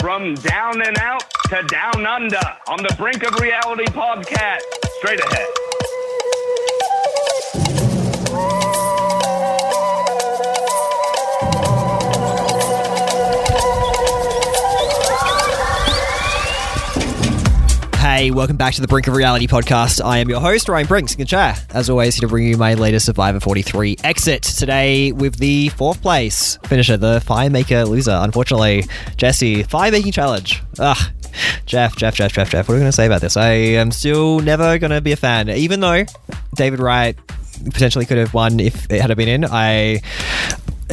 From down and out to down under on the Brink of Reality podcast. Straight ahead. Hey, welcome back to the Brink of Reality podcast. I am your host, Ryan Brinks, in the chair. As always, here to bring you my latest Survivor 43 exit. Today with the fourth place finisher, the Firemaker loser. Unfortunately, Jesse, Fire Making Challenge. Ugh. Jeff, Jeff, Jeff, Jeff, Jeff. What are we going to say about this? I am still never going to be a fan, even though David Wright potentially could have won if it had been in. I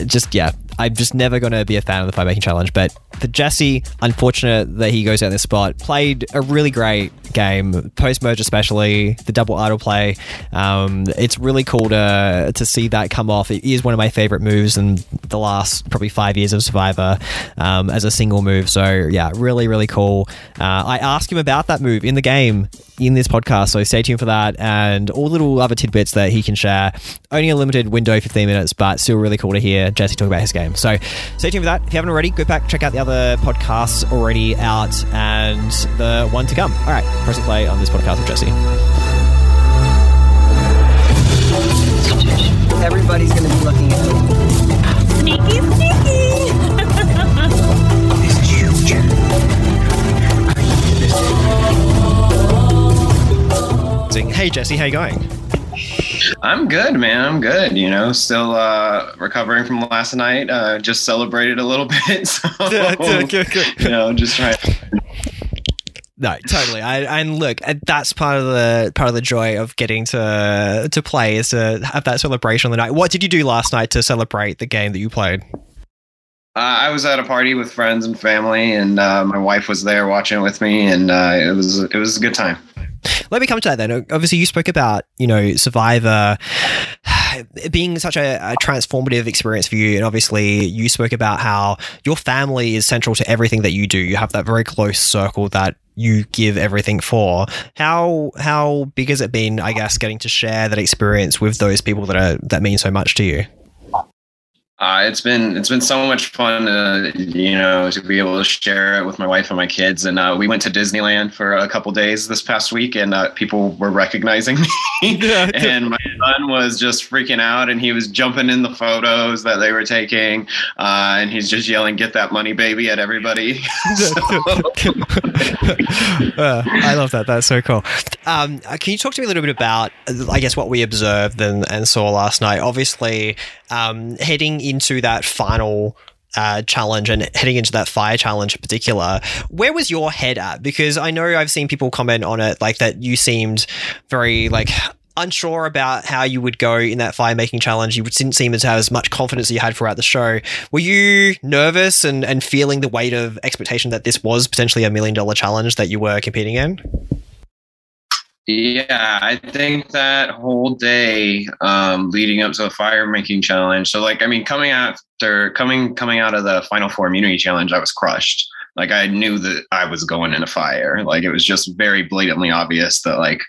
just, yeah, I'm just never going to be a fan of the Fire Making Challenge. But for Jesse, unfortunate that he goes out this spot. Played a really great game, post merge especially, the double idol play. Um, it's really cool to to see that come off. It is one of my favorite moves in the last probably five years of Survivor um, as a single move. So yeah, really really cool. Uh, I asked him about that move in the game in this podcast, so stay tuned for that and all little other tidbits that he can share. Only a limited window, 15 minutes, but still really cool to hear Jesse talk about his game. So stay tuned for that. If you haven't already, go back check out the other podcasts already out and the one to come. All right, press play on this podcast with Jesse. Everybody's going to Hey Jesse, how you going? I'm good, man. I'm good. You know, still uh, recovering from last night. Uh, just celebrated a little bit. So, you know, just trying. No, totally. I and look, that's part of the part of the joy of getting to to play is to have that celebration on the night. What did you do last night to celebrate the game that you played? Uh, I was at a party with friends and family, and uh, my wife was there watching it with me, and uh, it was it was a good time. Let me come to that then. Obviously, you spoke about you know Survivor being such a, a, transformative experience for you, and obviously you spoke about how your family is central to everything that you do. You have that very close circle that you give everything for. How how big has it been? I guess getting to share that experience with those people that are that mean so much to you. Uh, it's been it's been so much fun, uh, you know, to be able to share it with my wife and my kids. And uh, we went to Disneyland for a couple days this past week, and uh, people were recognizing me. and my son was just freaking out, and he was jumping in the photos that they were taking, uh, and he's just yelling, "Get that money, baby!" at everybody. Uh, I love that. That's so cool. Um, can you talk to me a little bit about, I guess, what we observed and, and saw last night? Obviously, um, heading into that final uh, challenge and heading into that fire challenge in particular, where was your head at? Because I know I've seen people comment on it like that you seemed very like unsure about how you would go in that fire making challenge. You didn't seem to have as much confidence as you had throughout the show. Were you nervous and, and feeling the weight of expectation that this was potentially a million dollar challenge that you were competing in? Yeah, I think that whole day um, leading up to the fire making challenge. So, like, I mean, coming after coming coming out of the final four immunity challenge, I was crushed. Like, I knew that I was going in a fire. Like, it was just very blatantly obvious that, like,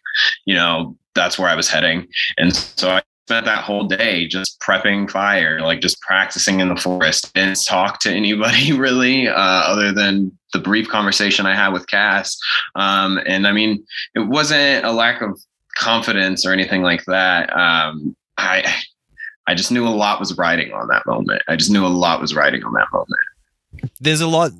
you know, that's where I was heading. And so I spent that whole day just prepping fire, like just practicing in the forest. Didn't talk to anybody really, uh, other than the brief conversation I had with Cass. Um, and I mean, it wasn't a lack of confidence or anything like that. Um, I I just knew a lot was riding on that moment. I just knew a lot was riding on that moment. There's a lot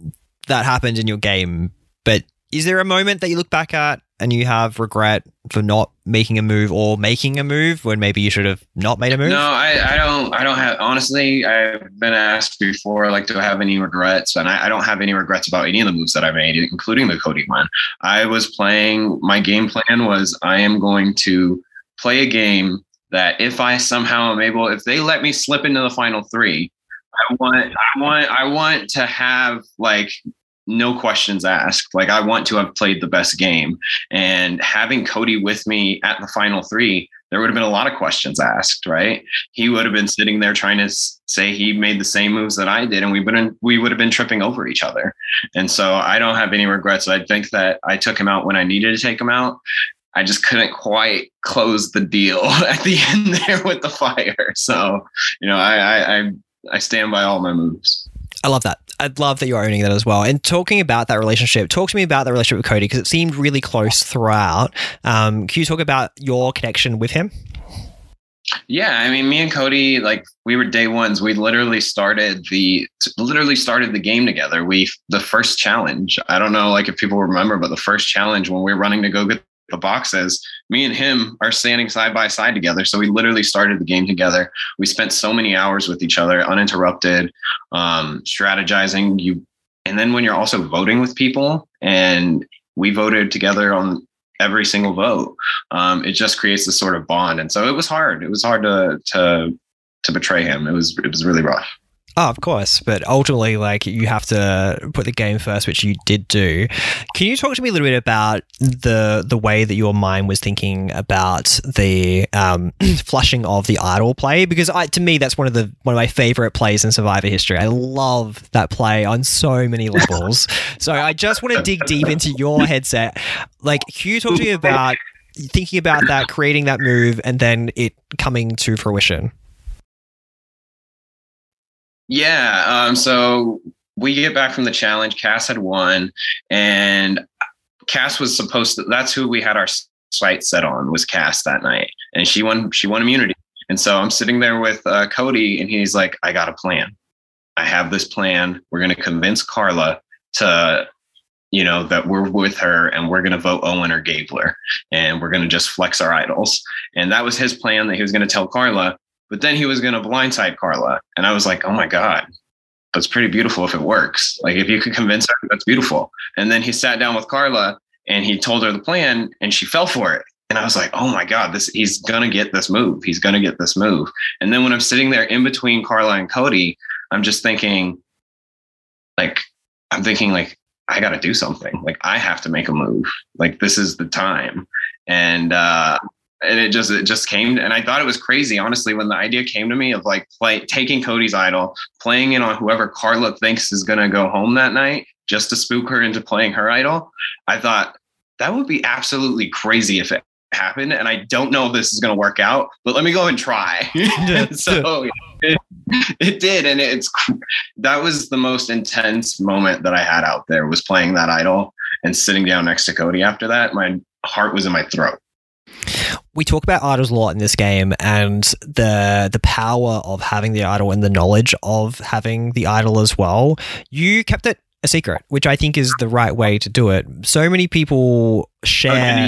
that happened in your game, but is there a moment that you look back at and you have regret for not making a move or making a move when maybe you should have not made a move? No, I, I don't. I don't have. Honestly, I've been asked before, like, do I have any regrets? And I, I don't have any regrets about any of the moves that I made, including the Cody one. I was playing. My game plan was I am going to play a game that if I somehow am able, if they let me slip into the final three, I want, I want, I want to have like no questions asked. Like I want to have played the best game. And having Cody with me at the final three, there would have been a lot of questions asked, right? He would have been sitting there trying to say he made the same moves that I did, and we would have, we would have been tripping over each other. And so I don't have any regrets. I think that I took him out when I needed to take him out. I just couldn't quite close the deal at the end there with the fire. So, you know, I I I, I stand by all my moves. I love that. I'd love that you're owning that as well. And talking about that relationship, talk to me about that relationship with Cody because it seemed really close throughout. Um, can you talk about your connection with him? Yeah, I mean, me and Cody, like we were day ones. We literally started the literally started the game together. We the first challenge. I don't know, like if people remember, but the first challenge when we were running to go get the boxes, me and him are standing side by side together. So we literally started the game together. We spent so many hours with each other, uninterrupted, um, strategizing. You, and then when you're also voting with people, and we voted together on every single vote. Um, it just creates this sort of bond, and so it was hard. It was hard to to to betray him. It was it was really rough. Oh, of course, but ultimately, like you have to put the game first, which you did do. Can you talk to me a little bit about the the way that your mind was thinking about the um, flushing of the idol play? Because I, to me, that's one of the one of my favorite plays in Survivor history. I love that play on so many levels. so I just want to dig deep into your headset. Like, can you talk to me about thinking about that, creating that move, and then it coming to fruition? Yeah. Um, so we get back from the challenge. Cass had won, and Cass was supposed to. That's who we had our sight set on was Cass that night, and she won. She won immunity. And so I'm sitting there with uh, Cody, and he's like, "I got a plan. I have this plan. We're going to convince Karla to." You know, that we're with her and we're going to vote Owen or Gabler and we're going to just flex our idols. And that was his plan that he was going to tell Karla. But then he was going to blindside Karla. And I was like, oh my God, that's pretty beautiful if it works. Like, if you could convince her, that's beautiful. And then he sat down with Karla and he told her the plan and she fell for it. And I was like, oh my God, this he's gonna get this move. He's gonna get this move. And then when I'm sitting there in between Karla and Cody, I'm just thinking, like, I'm thinking like, I gotta do something. Like I have to make a move. Like this is the time. And uh and it just it just came and i thought it was crazy honestly when the idea came to me of like play taking cody's idol playing it on whoever karla thinks is going to go home that night just to spook her into playing her idol i thought that would be absolutely crazy if it happened and i don't know if this is going to work out but let me go and try. So it, it did and it's that was the most intense moment that i had out there was playing that idol and sitting down next to cody after that. My heart was in my throat we talk about idols a lot in this game and the the power of having the idol and the knowledge of having the idol as well. You kept it a secret, which I think is the right way to do it. So many people share.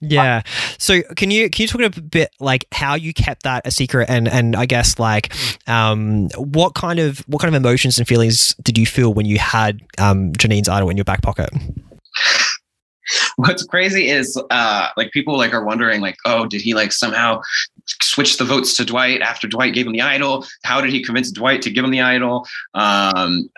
Yeah. So can you can you talk a bit like how you kept that a secret and and I guess like um what kind of what kind of emotions and feelings did you feel when you had um Jeanine's idol in your back pocket? what's crazy is uh like people like are wondering like oh did he like somehow switch the votes to dwight after dwight gave him the idol? How did he convince dwight to give him the idol? Um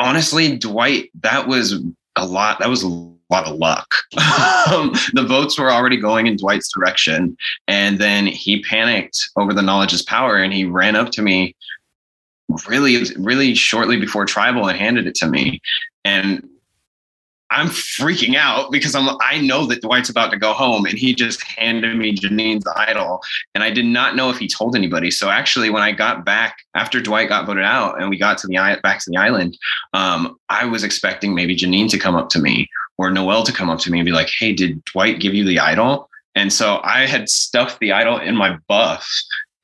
honestly dwight that was a lot that was a lot of luck. Um, the votes were already going in dwight's direction and then he panicked over the knowledge is power and he ran up to me really really shortly before tribal and handed it to me. And I'm freaking out because I'm I know that Dwight's about to go home and he just handed me Jeanine's idol and I did not know if he told anybody. So actually when I got back after Dwight got voted out and we got to the back to the island, um, I was expecting maybe Jeanine to come up to me or Noelle to come up to me and be like, "Hey, did Dwight give you the idol?" And so I had stuffed the idol in my buff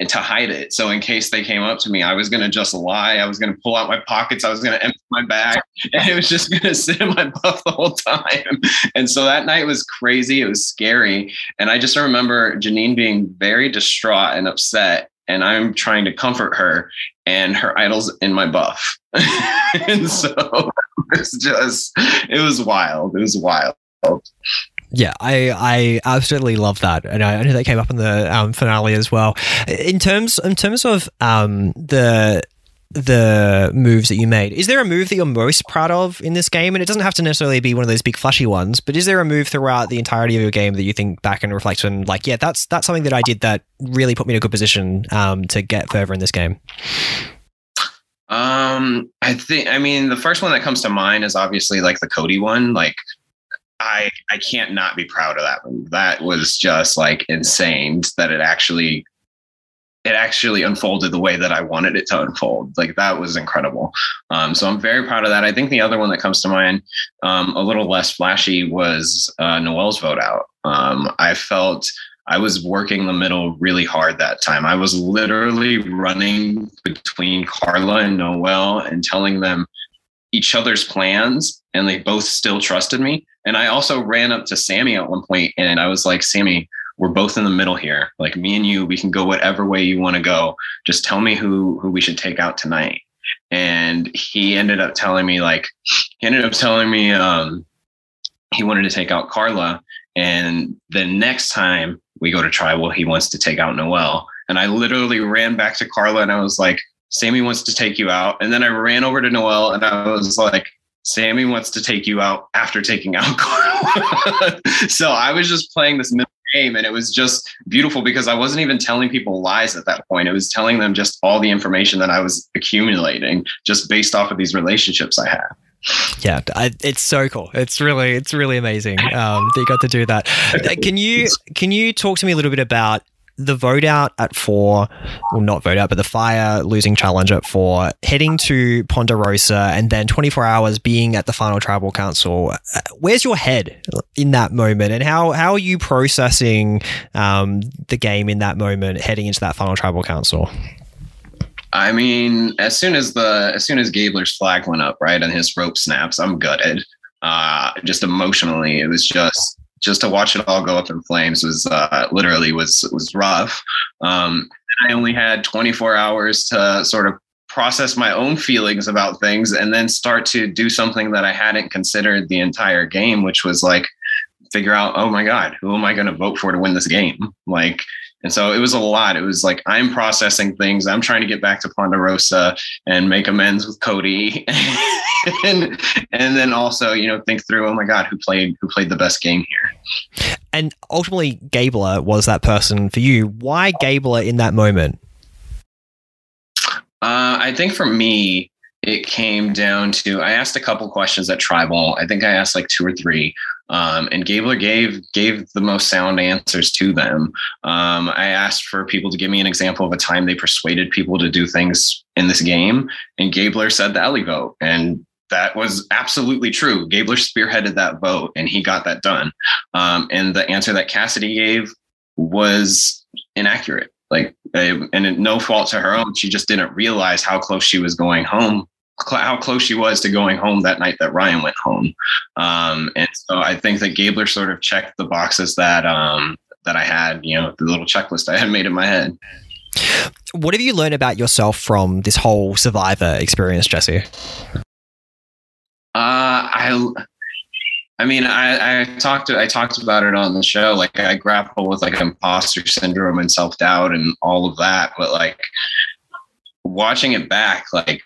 to hide it. So in case they came up to me, I was going to just lie. I was going to pull out my pockets. I was going to empty my bag and it was just going to sit in my buff the whole time. And so that night was crazy. It was scary. And I just remember Jeanine being very distraught and upset. And I'm trying to comfort her and her idol's in my buff. and so it was just, it was wild. It was wild. Yeah, I, I absolutely love that, and I know that came up in the um, finale as well. In terms in terms of um, the the moves that you made, is there a move that you're most proud of in this game? And it doesn't have to necessarily be one of those big flashy ones, but is there a move throughout the entirety of your game that you think back and reflect on, like, yeah, that's that's something that I did that really put me in a good position um, to get further in this game? Um, I think I mean the first one that comes to mind is obviously like the Cody one, like I I can't not be proud of that one. That was just like insane that it actually it actually unfolded the way that I wanted it to unfold. Like that was incredible. Um, so I'm very proud of that. I think the other one that comes to mind, um, a little less flashy, was uh, Noelle's vote out. Um, I felt I was working the middle really hard that time. I was literally running between Karla and Noelle and telling them each other's plans, and they both still trusted me. And I also ran up to Sami at one point and I was like, Sami, we're both in the middle here. Like me and you, we can go whatever way you want to go. Just tell me who who we should take out tonight. And he ended up telling me like he ended up telling me um he wanted to take out Karla. And the next time we go to tribal, he wants to take out Noelle. And I literally ran back to Karla and I was like, Sami wants to take you out. And then I ran over to Noelle and I was like, Sami wants to take you out after taking out so I was just playing this middle game and it was just beautiful because I wasn't even telling people lies at that point. It was telling them just all the information that I was accumulating just based off of these relationships I had. Yeah, I, it's so cool. It's really, it's really amazing um, that you got to do that. Can you can you talk to me a little bit about the vote out at four, well, not vote out, but the fire losing challenge at four, heading to Ponderosa, and then 24 hours being at the final tribal council. Uh, where's your head in that moment, and how how are you processing um, the game in that moment, heading into that final tribal council? I mean, as soon as the as soon as Gabler's flag went up, right, and his rope snaps, I'm gutted. Uh, just emotionally, it was just just to watch it all go up in flames was uh, literally was was rough. Um, I only had 24 hours to sort of process my own feelings about things and then start to do something that I hadn't considered the entire game, which was like figure out, oh my God, who am I going to vote for to win this game? Like, and so it was a lot. It was like I'm processing things. I'm trying to get back to Ponderosa and make amends with Cody, and and then also you know think through. Oh my God, who played who played the best game here? And ultimately, Gabler was that person for you. Why Gabler in that moment? Uh, I think for me, it came down to I asked a couple questions at Tribal. I think I asked like two or three. Um, and Gabler gave gave the most sound answers to them. Um, I asked for people to give me an example of a time they persuaded people to do things in this game, and Gabler said the Elie vote, and that was absolutely true. Gabler spearheaded that vote, and he got that done. Um, and the answer that Cassidy gave was inaccurate. Like, and no fault to her own, she just didn't realize how close she was going home how close she was to going home that night that Ryan went home. Um, and so I think that Gabler sort of checked the boxes that um, that I had, you know, the little checklist I had made in my head. What have you learned about yourself from this whole Survivor experience, Jesse? Uh, I, I mean, I, I talked to, I talked about it on the show. Like I grapple with like imposter syndrome and self doubt and all of that. But like watching it back, like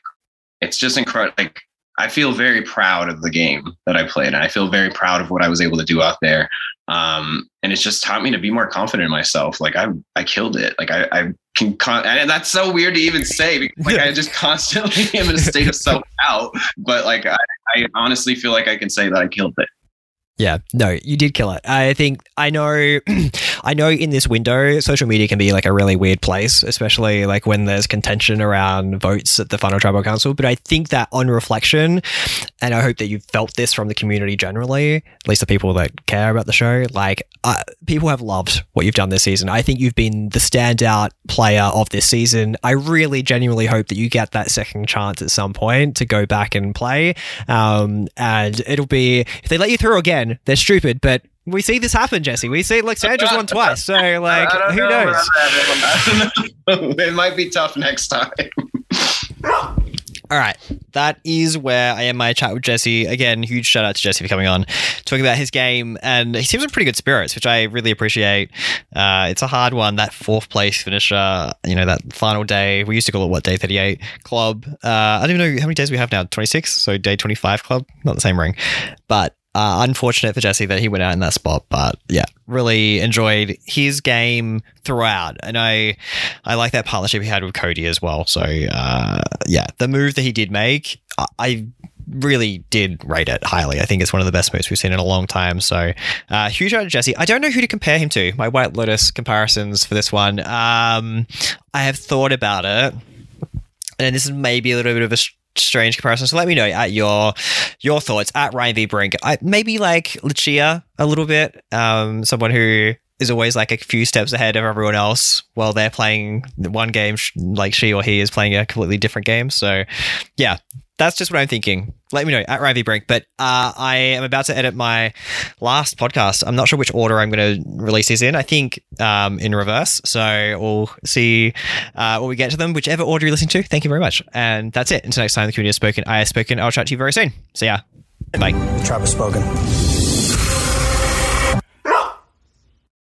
it's just incredible. Like I feel very proud of the game that I played, and I feel very proud of what I was able to do out there. Um, and it's just taught me to be more confident in myself. Like I, I killed it. Like I, I can, con- and that's so weird to even say. Because, like I just constantly am in a state of self doubt. But like I, I honestly feel like I can say that I killed it. Yeah, no, you did kill it. I think I know I know in this window social media can be like a really weird place, especially like when there's contention around votes at the final tribal council, but I think that on reflection and I hope that you've felt this from the community generally, at least the people that care about the show, like uh, people have loved what you've done this season. I think you've been the standout player of this season. I really genuinely hope that you get that second chance at some point to go back and play. Um, and it'll be if they let you through again they're stupid, but we see this happen, Jesse. We see like Sandra's won twice, so like who know knows? it might be tough next time. All right, that is where I end my chat with Jesse. Again, huge shout out to Jesse for coming on, talking about his game, and he seems in pretty good spirits, which I really appreciate. Uh, it's a hard one, that fourth place finisher. You know, that final day. We used to call it what day thirty eight club. Uh, I don't even know how many days we have now. Twenty six, so day twenty five club. Not the same ring, but uh, unfortunate for Jesse that he went out in that spot, but yeah, really enjoyed his game throughout, and I I like that partnership he had with Cody as well. So uh, yeah, the move that he did make, I, I really did rate it highly. I think it's one of the best moves we've seen in a long time. So, uh, huge out to Jesse. I don't know who to compare him to. My White Lotus comparisons for this one. Um, I have thought about it, and this is maybe a little bit of a strange comparison. So let me know at your your thoughts at Ryan V Brink. I, maybe like Lucia a little bit. Um, someone who is always like a few steps ahead of everyone else while they're playing one game, like she or he is playing a completely different game. So, yeah, that's just what I'm thinking. Let me know at V Brink. But uh, I am about to edit my last podcast. I'm not sure which order I'm going to release these in. I think um, in reverse. So we'll see uh, when we get to them, whichever order you listen to. Thank you very much. And that's it. Until next time, the community has spoken. I have spoken. I'll chat to you very soon. See ya. bye. Trap has spoken.